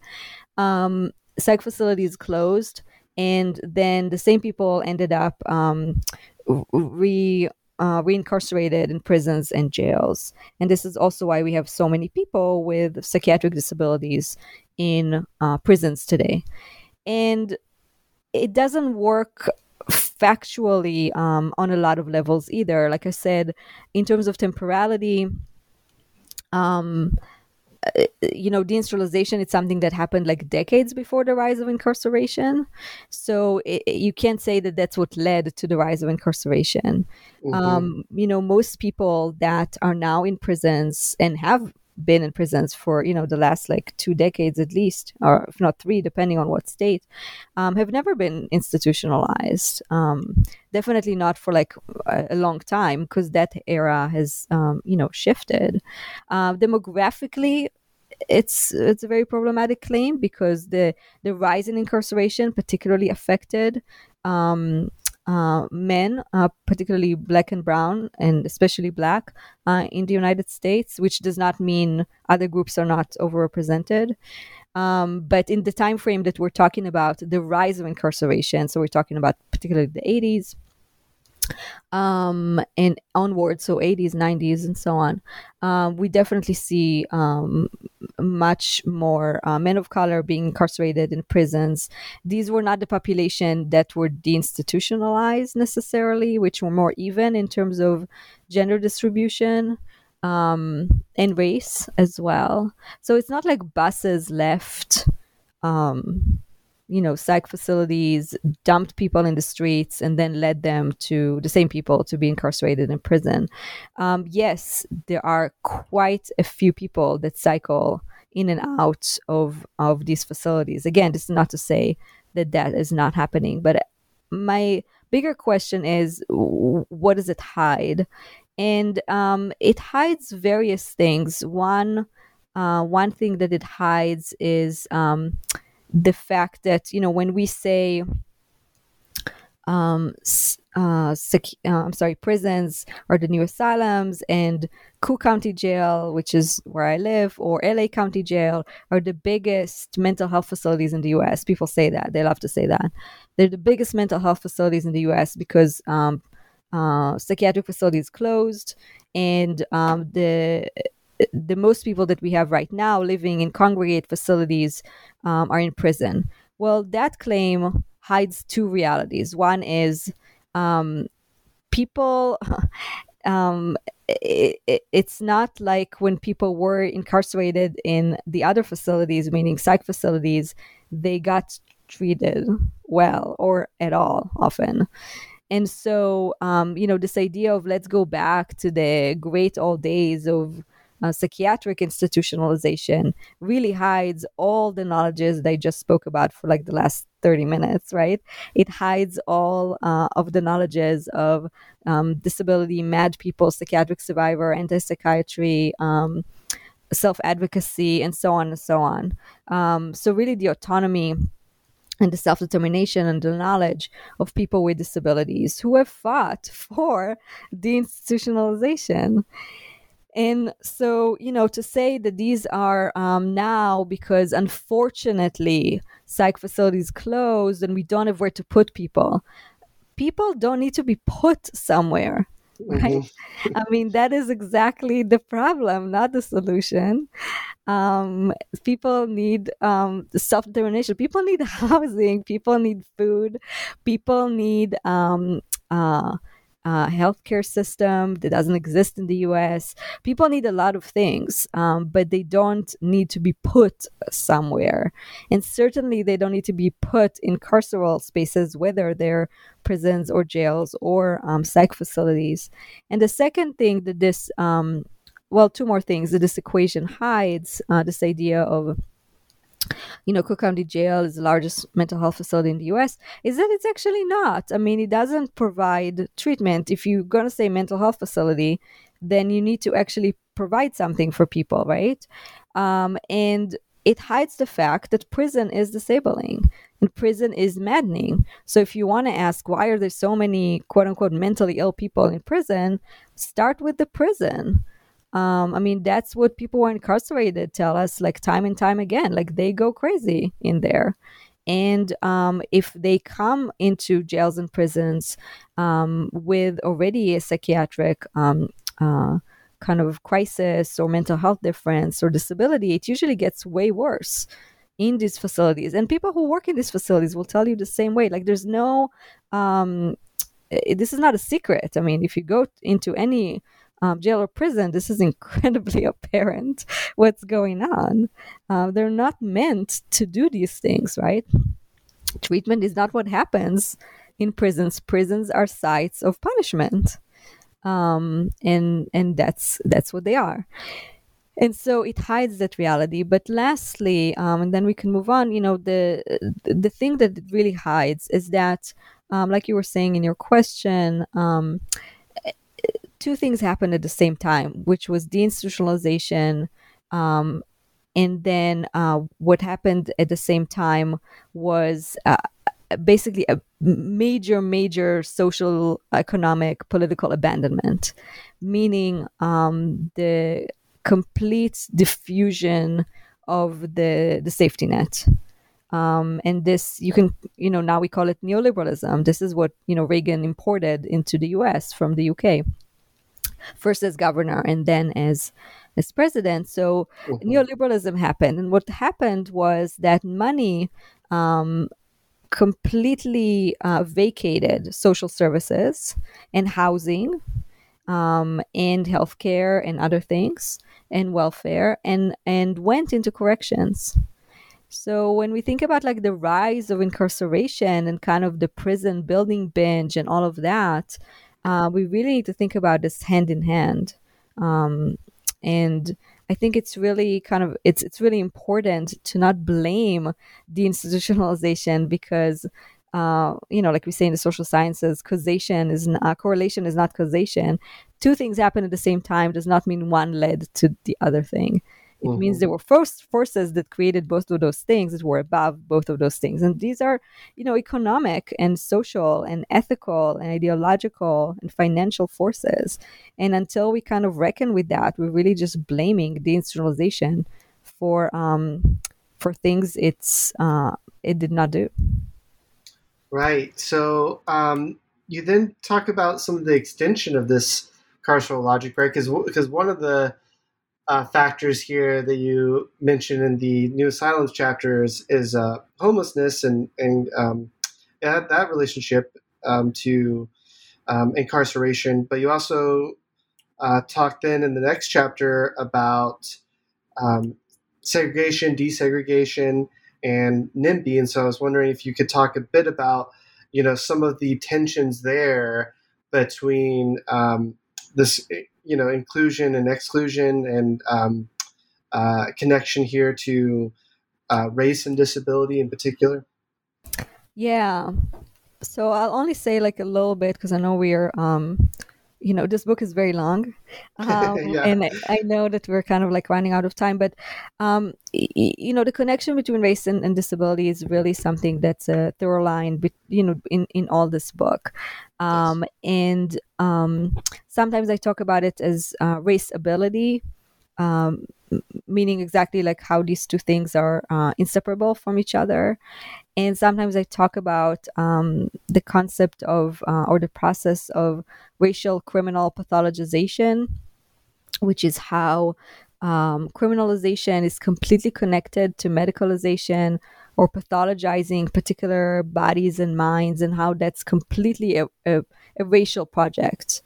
Um, psych facilities closed, and then the same people ended up um, re uh, reincarcerated in prisons and jails. And this is also why we have so many people with psychiatric disabilities in uh, prisons today. And it doesn't work factually um, on a lot of levels either. Like I said, in terms of temporality, um, uh, you know, deinstitutionalization is something that happened like decades before the rise of incarceration. So it, you can't say that that's what led to the rise of incarceration. Mm-hmm. Um, you know, most people that are now in prisons and have been in prisons for you know the last like two decades at least or if not three depending on what state um, have never been institutionalized. Um, definitely not for like a, long time because that era has um, you know shifted. Uh, demographically it's it's a very problematic claim because the the rise in incarceration particularly affected um, uh, men, uh, particularly black and brown, and especially black, uh, in the United States, which does not mean other groups are not overrepresented. Um, but in the time frame that we're talking about, the rise of incarceration, so we're talking about particularly the 80s, um, and onward, so 80s, 90s, and so on, um, we definitely see um, much more uh, men of color being incarcerated in prisons. These were not the population that were deinstitutionalized necessarily, which were more even in terms of gender distribution um, and race as well. So it's not like buses left um, you know psych facilities dumped people in the streets and then led them to the same people to be incarcerated in prison. Um, yes there are quite a few people that cycle in and out of of these facilities. Again this is not to say that that is not happening but my bigger question is what does it hide? And um, it hides various things. One uh, one thing that it hides is um, the fact that you know when we say um, uh, sec- uh, I'm sorry, prisons are the new asylums, and Cook County Jail, which is where I live, or LA County Jail, are the biggest mental health facilities in the US. People say that. They love to say that. They're the biggest mental health facilities in the US because um, uh, psychiatric facilities closed, and um, the the most people that we have right now living in congregate facilities um, are in prison. Well, that claim hides two realities. One is um, people. Um, it, it, it's not like when people were incarcerated in the other facilities, meaning psych facilities, they got treated well or at all often. And so, um, you know, this idea of let's go back to the great old days of uh, psychiatric institutionalization really hides all the knowledges they just spoke about for like the last 30 minutes, right? It hides all uh, of the knowledges of um, disability, mad people, psychiatric survivor, anti psychiatry. Um, self advocacy and so on and so on. Um, so, really, the autonomy and the self determination and the knowledge of people with disabilities who have fought for deinstitutionalization. And so, you know, to say that these are um, now because unfortunately psych facilities closed and we don't have where to put people, people don't need to be put somewhere right? Mm-hmm. i mean that is exactly the problem not the solution. Um, people need um, self-determination. People need housing. People need food. People need um, uh, uh, healthcare system that doesn't exist in the US. People need a lot of things, um, but they don't need to be put somewhere. And certainly they don't need to be put in carceral spaces, whether they're prisons or jails or um, psych facilities. And the second thing that this, um, well, two more things that this equation hides uh, this idea of you know, Cook County Jail is the largest mental health facility in the US, is that it's actually not. I mean, it doesn't provide treatment. If you're going to say mental health facility, then you need to actually provide something for people, right? Um, and it hides the fact that prison is disabling and prison is maddening. So if you want to ask why are there so many quote unquote mentally ill people in prison, start with the prison um, I mean, that's what people who are incarcerated tell us, like time and time again. Like they go crazy in there. And um, if they come into jails and prisons um, with already a psychiatric um, uh, kind of crisis or mental health difference or disability, it usually gets way worse in these facilities. And people who work in these facilities will tell you the same way. Like there's no, um, this is not a secret. I mean, if you go into any um, jail or prison, this is incredibly apparent what's going on. Uh, they're not meant to do these things, right? Treatment is not what happens in prisons. Prisons are sites of punishment, um, and and that's that's what they are. And so it hides that reality. But lastly, um, and then we can move on. You know, the the thing that it really hides is that, um, like you were saying in your question um, two things happened at the same time, which was deinstitutionalization. Um, and then uh, what happened at the same time was uh, basically a major, major social, economic, political abandonment, meaning um, the complete diffusion of the the safety net. Um, and this you can you know now we call it neoliberalism. This is what you know Reagan imported into the U.S. from the U.K first as governor and then as as president. So mm-hmm. neoliberalism happened, and what happened was that money um, completely uh, vacated social services and housing um, and healthcare and other things and welfare and and went into corrections. So when we think about like the rise of incarceration and kind of the prison building binge and all of that, uh, we really need to think about this hand in hand. Um, and I think it's really kind of it's it's really important to not blame deinstitutionalization because uh, you know, like we say in the social sciences, causation is not, correlation is not causation. Two things happen at the same time does not mean one led to the other thing. It mm-hmm. means there were first forces that created both of those things that were above both of those things. And these are, you know, economic and social and ethical and ideological and financial forces. And until we kind of reckon with that, we're really just blaming the deinstitutionalization for um, for things it's uh, it did not do. Right. So um, you then talk about some of the extension of this carceral logic, right? Because because one of the uh, factors here that you mentioned in the new asylums chapters is uh, homelessness and and um, that, that relationship um, to um, incarceration. But you also uh, talked then in the next chapter about um, segregation, desegregation, and NIMBY. And so I was wondering if you could talk a bit about you know some of the tensions there between um, this you know inclusion and exclusion and um, uh, connection here to uh, race and disability in particular? Yeah. So I'll only say like a little bit because I know we're um, you know this book is very long um, yeah. and I, I, know that we're kind of like running out of time but um, y- you know the connection between race and, and, disability is really something that's a thorough line be- you know in, in all this book um, yes. and um, sometimes i talk about it as uh, race ability um, meaning exactly like how these two things are uh, inseparable from each other and sometimes I talk about um, the concept of uh, or the process of racial criminal pathologization, which is how um, criminalization is completely connected to medicalization or pathologizing particular bodies and minds, and how that's completely a, a, a racial project.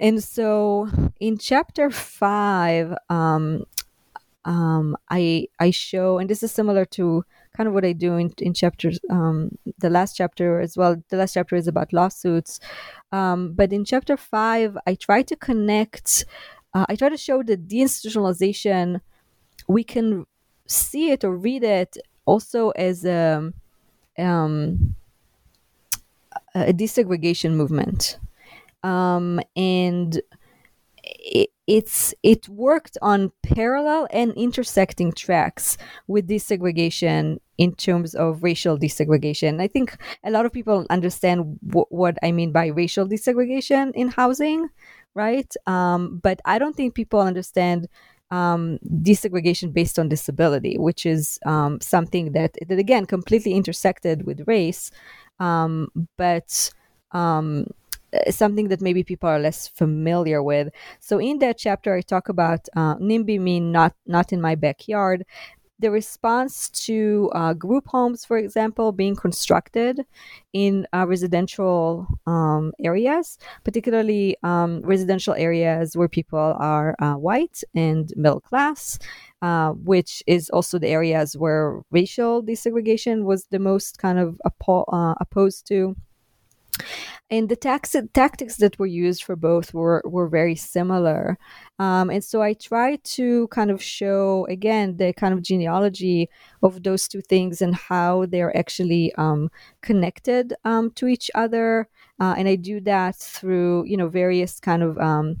And so in chapter five, um, um, I I show, and this is similar to kind of what I do in, in chapters, um, the last chapter as well. The last chapter is about lawsuits. Um, but in chapter five, I try to connect, uh, I try to show that deinstitutionalization, we can see it or read it also as a, um, a desegregation movement. Um, and it, it's it worked on parallel and intersecting tracks with desegregation in terms of racial desegregation. I think a lot of people understand w- what I mean by racial desegregation in housing, right? Um, but I don't think people understand um, desegregation based on disability, which is um, something that, that again completely intersected with race, um, but um, something that maybe people are less familiar with. So in that chapter, I talk about uh, NIMBY mean not not in my backyard. The response to uh, group homes, for example, being constructed in uh, residential um, areas, particularly um, residential areas where people are uh, white and middle class, uh, which is also the areas where racial desegregation was the most kind of oppo- uh, opposed to and the tax- tactics that were used for both were, were very similar. Um, and so I try to kind of show, again, the kind of genealogy of those two things and how they're actually um, connected um, to each other. Uh, and I do that through, you know, various kind of um,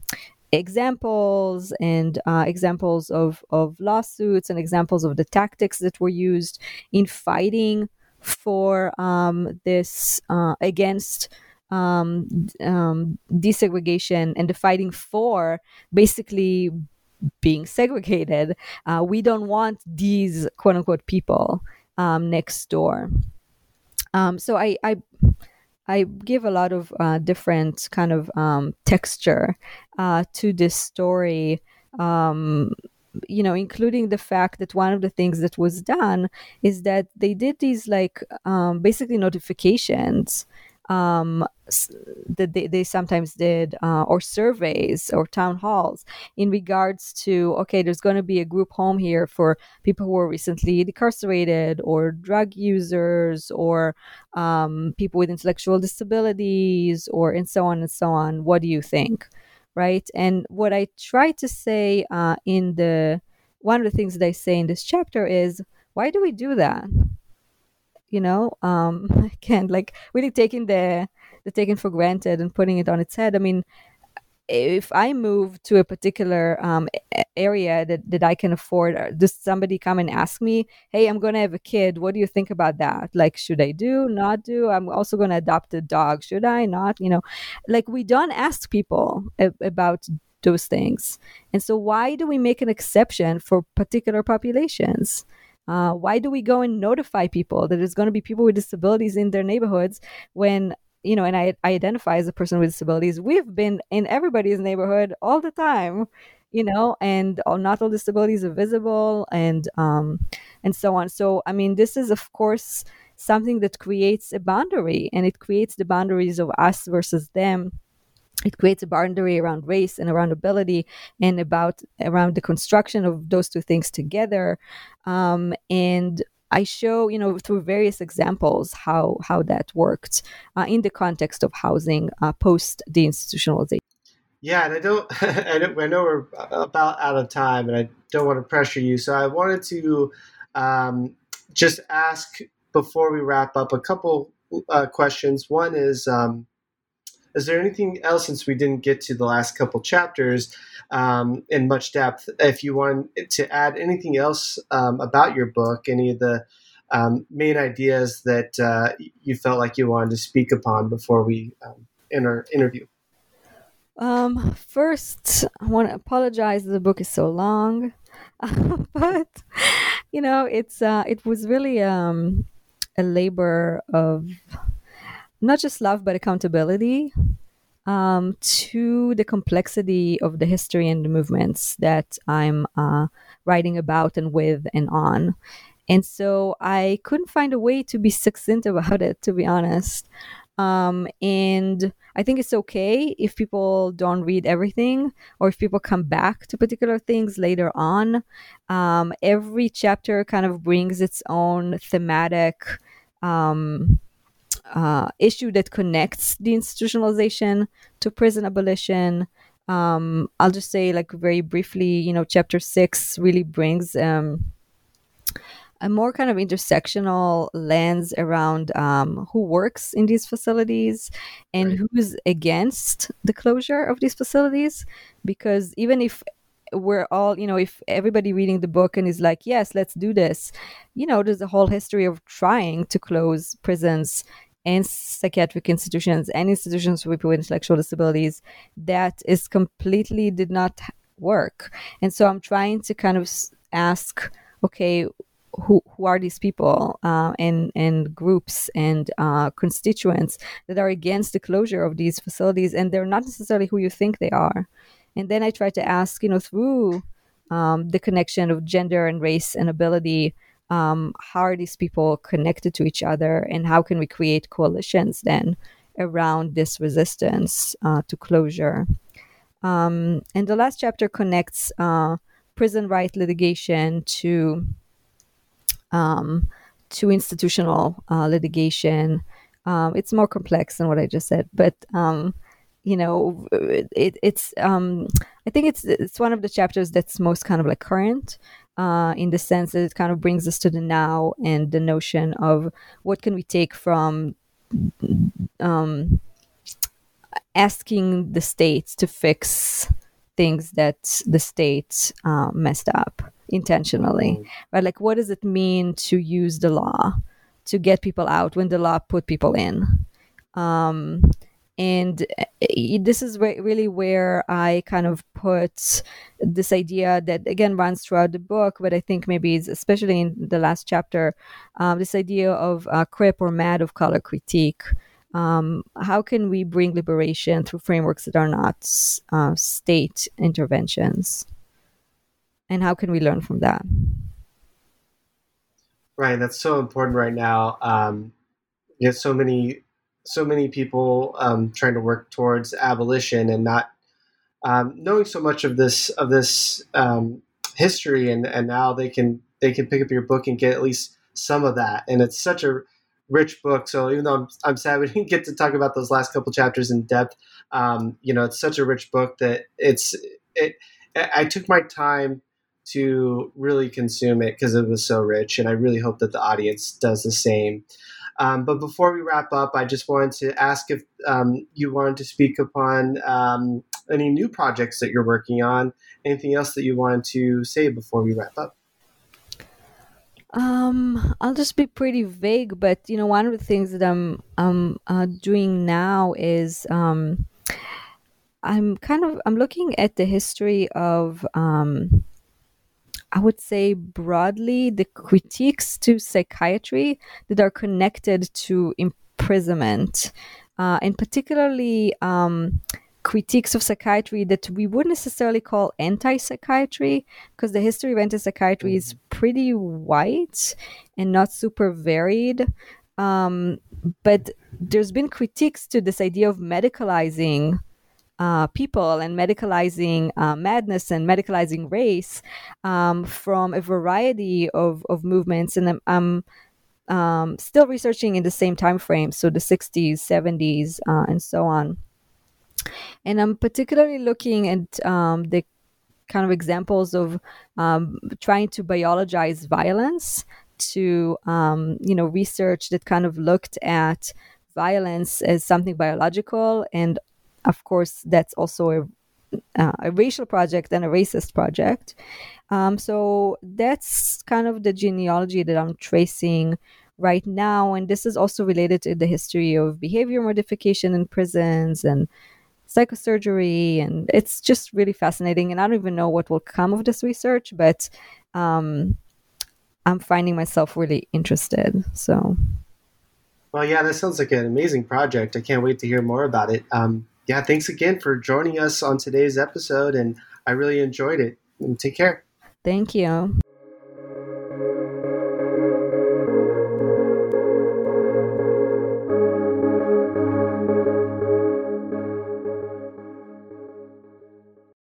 examples and uh, examples of, of lawsuits and examples of the tactics that were used in fighting for um, this uh, against um, um, desegregation and the fighting for basically being segregated. Uh, we don't want these quote unquote people um, next door. Um, so I, I I give a lot of uh, different kind of um, texture uh, to this story. Um, you know, including the fact that one of the things that was done is that they did these like um, basically notifications um, that they, they sometimes did, uh, or surveys or town halls in regards to okay, there's going to be a group home here for people who were recently incarcerated, or drug users, or um, people with intellectual disabilities, or and so on and so on. What do you think? Right? And what I try to say uh, in the one of the things that I say in this chapter is, why do we do that? You know, um, again, like really taking the the taken for granted and putting it on its head. I mean, if I move to a particular um, area that, that I can afford, uh, does somebody come and ask me, hey, I'm going to have a kid. What do you think about that? Like, should I do, not do? I'm also going to adopt a dog. Should I, not? You know, like we don't ask people a- about those things. And so, why do we make an exception for particular populations? Uh, why do we go and notify people that there's going to be people with disabilities in their neighborhoods when you know, and I, I identify as a person with disabilities, we've been in everybody's neighborhood all the time, you know, and all, not all disabilities are visible and um, and so on. So I mean, this is of course something that creates a boundary, and it creates the boundaries of us versus them. It creates a boundary around race and around ability, and about around the construction of those two things together. Um, and I show, you know, through various examples how how that worked uh, in the context of housing uh, post deinstitutionalization. Yeah, and I don't, I don't, I know we're about out of time, and I don't want to pressure you, so I wanted to um, just ask before we wrap up a couple uh, questions. One is, um, is there anything else since we didn't get to the last couple chapters um, in much depth? If you want to add anything else um, about your book, any of the um, main ideas that uh, you felt like you wanted to speak upon before we um, in our interview. Um, first, I want to apologize. The book is so long, but you know, it's uh, it was really um, a labor of not just love but accountability um, to the complexity of the history and the movements that I'm uh, writing about and with and on. And so I couldn't find a way to be succinct about it, to be honest. Um, and I think it's okay if people don't read everything or if people come back to particular things later on. Um, every chapter kind of brings its own thematic um, uh, issue that connects deinstitutionalization to prison abolition. Um, I'll just say, like, very briefly, you know, chapter six really brings um, a more kind of intersectional lens around um, who works in these facilities and right. who's against the closure of these facilities. Because even if we're all, you know, if everybody reading the book and is like, yes, let's do this, you know, there's a whole history of trying to close prisons and psychiatric institutions and institutions for people with intellectual disabilities that is completely did not work. And so I'm trying to kind of ask, okay, who, who are these people uh, and and groups and uh, constituents that are against the closure of these facilities and they're not necessarily who you think they are and then I try to ask, you know, through um, the connection of gender and race and ability, um, how are these people connected to each other, and how can we create coalitions then around this resistance uh, to closure? Um, and the last chapter connects uh, prison right litigation to um, to institutional uh, litigation. Um, it's more complex than what I just said, but um, you know it, it's um i think it's it's one of the chapters that's most kind of like current uh in the sense that it kind of brings us to the now and the notion of what can we take from um asking the states to fix things that the state uh, messed up intentionally mm. right like what does it mean to use the law to get people out when the law put people in um and eh, this is really where i kind of put this idea that again runs throughout the book but i think maybe especially in the last chapter um, this idea of uh, crip or mad of color critique. Um, how can we bring liberation through frameworks that are not uh, state interventions? And how can we learn from that? Right that's so important right now. Um, there's so many so many people um, trying to work towards abolition and not um, knowing so much of this of this um, history, and, and now they can they can pick up your book and get at least some of that. And it's such a rich book. So even though I'm, I'm sad we didn't get to talk about those last couple chapters in depth, um, you know, it's such a rich book that it's it. I took my time to really consume it because it was so rich, and I really hope that the audience does the same. Um, but before we wrap up, I just wanted to ask if um, you wanted to speak upon um, any new projects that you're working on, anything else that you wanted to say before we wrap up. Um, I'll just be pretty vague, but you know, one of the things that I'm um uh, doing now is um, I'm kind of I'm looking at the history of um I would say broadly the critiques to psychiatry that are connected to imprisonment, uh, and particularly um, critiques of psychiatry that we wouldn't necessarily call anti psychiatry, because the history of anti psychiatry is mm-hmm. pretty white and not super varied. Um, but there's been critiques to this idea of medicalizing uh, people and medicalizing uh, madness and medicalizing race um, from a variety of, of movements. And I'm, I'm um, still researching in the same time frame, so the 60s, 70s, uh, and so on. and I'm particularly looking at um, the kind of examples of um, trying to biologize violence to um, you know research that kind of looked at violence as something biological and of course that's also a, uh, a racial project and a racist project. Um, so that's kind of the genealogy that i'm tracing right now. And this is also related to the history of behavior modification in prisons and psychosurgery. And it's just really fascinating. And i don't even know what will come of this research but um, i'm finding myself really interested. So well yeah that sounds like an amazing project. I can't wait to hear more about it. Um, yeah thanks again for joining us on today's episode and i really enjoyed it. Take care. Thank you